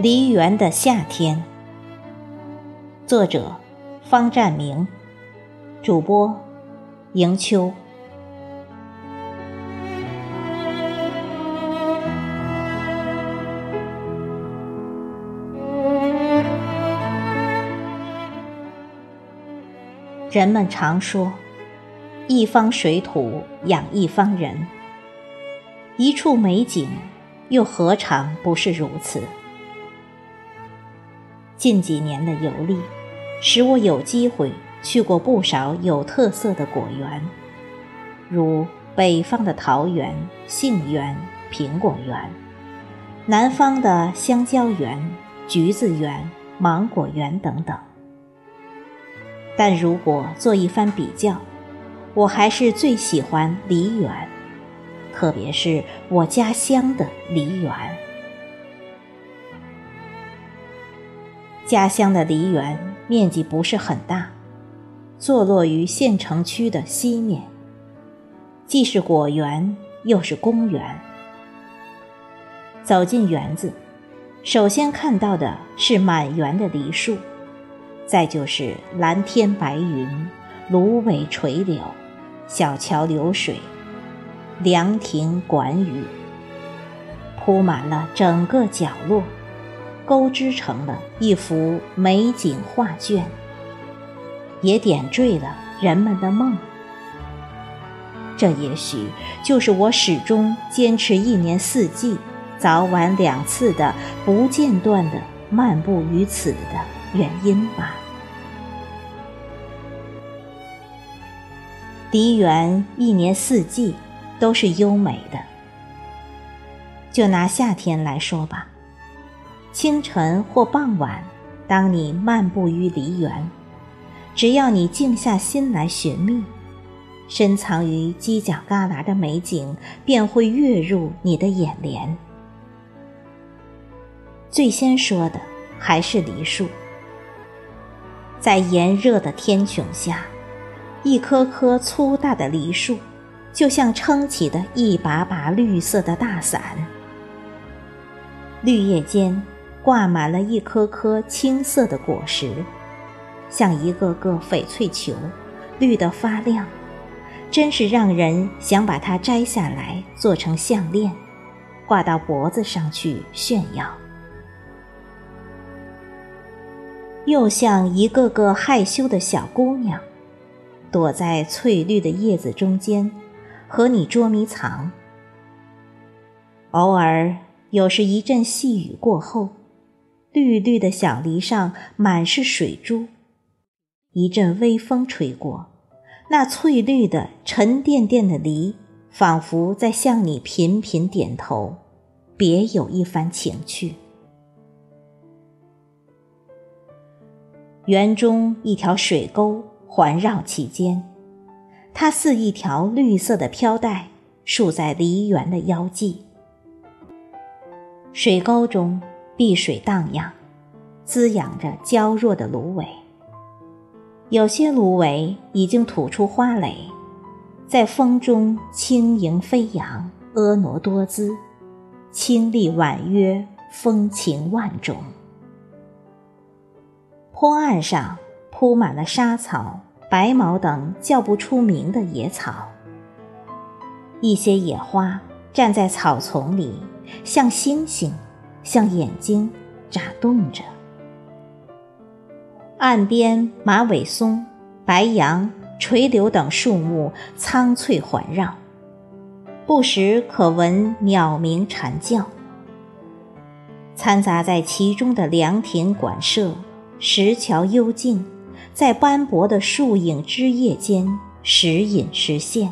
梨园的夏天，作者方占明，主播迎秋。人们常说，一方水土养一方人，一处美景，又何尝不是如此？近几年的游历，使我有机会去过不少有特色的果园，如北方的桃园、杏园、苹果园，南方的香蕉园、橘子园、芒果园等等。但如果做一番比较，我还是最喜欢梨园，特别是我家乡的梨园。家乡的梨园面积不是很大，坐落于县城区的西面，既是果园又是公园。走进园子，首先看到的是满园的梨树，再就是蓝天白云、芦苇垂柳、小桥流水、凉亭馆宇，铺满了整个角落。钩织成了一幅美景画卷，也点缀了人们的梦。这也许就是我始终坚持一年四季、早晚两次的不间断的漫步于此的原因吧。梨园一年四季都是优美的，就拿夏天来说吧。清晨或傍晚，当你漫步于梨园，只要你静下心来寻觅，深藏于犄角旮旯的美景便会跃入你的眼帘。最先说的还是梨树，在炎热的天穹下，一棵棵粗大的梨树，就像撑起的一把把绿色的大伞，绿叶间。挂满了一颗颗青色的果实，像一个个翡翠球，绿得发亮，真是让人想把它摘下来做成项链，挂到脖子上去炫耀。又像一个个害羞的小姑娘，躲在翠绿的叶子中间，和你捉迷藏。偶尔，有时一阵细雨过后。绿绿的小梨上满是水珠，一阵微风吹过，那翠绿的沉甸甸的梨，仿佛在向你频频点头，别有一番情趣。园中一条水沟环绕其间，它似一条绿色的飘带，竖在梨园的腰际。水沟中。碧水荡漾，滋养着娇弱的芦苇。有些芦苇已经吐出花蕾，在风中轻盈飞扬，婀娜多姿，清丽婉约，风情万种。坡岸上铺满了沙草、白毛等叫不出名的野草。一些野花站在草丛里，像星星。像眼睛眨动着，岸边马尾松、白杨、垂柳等树木苍翠环绕，不时可闻鸟鸣蝉叫。掺杂在其中的凉亭馆舍、石桥幽静，在斑驳的树影枝叶间时隐时现，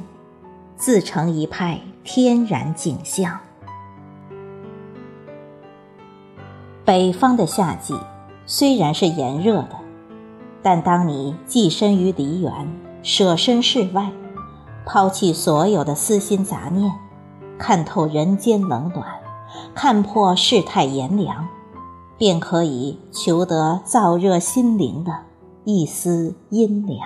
自成一派天然景象。北方的夏季虽然是炎热的，但当你寄身于梨园，舍身事外，抛弃所有的私心杂念，看透人间冷暖，看破世态炎凉，便可以求得燥热心灵的一丝阴凉。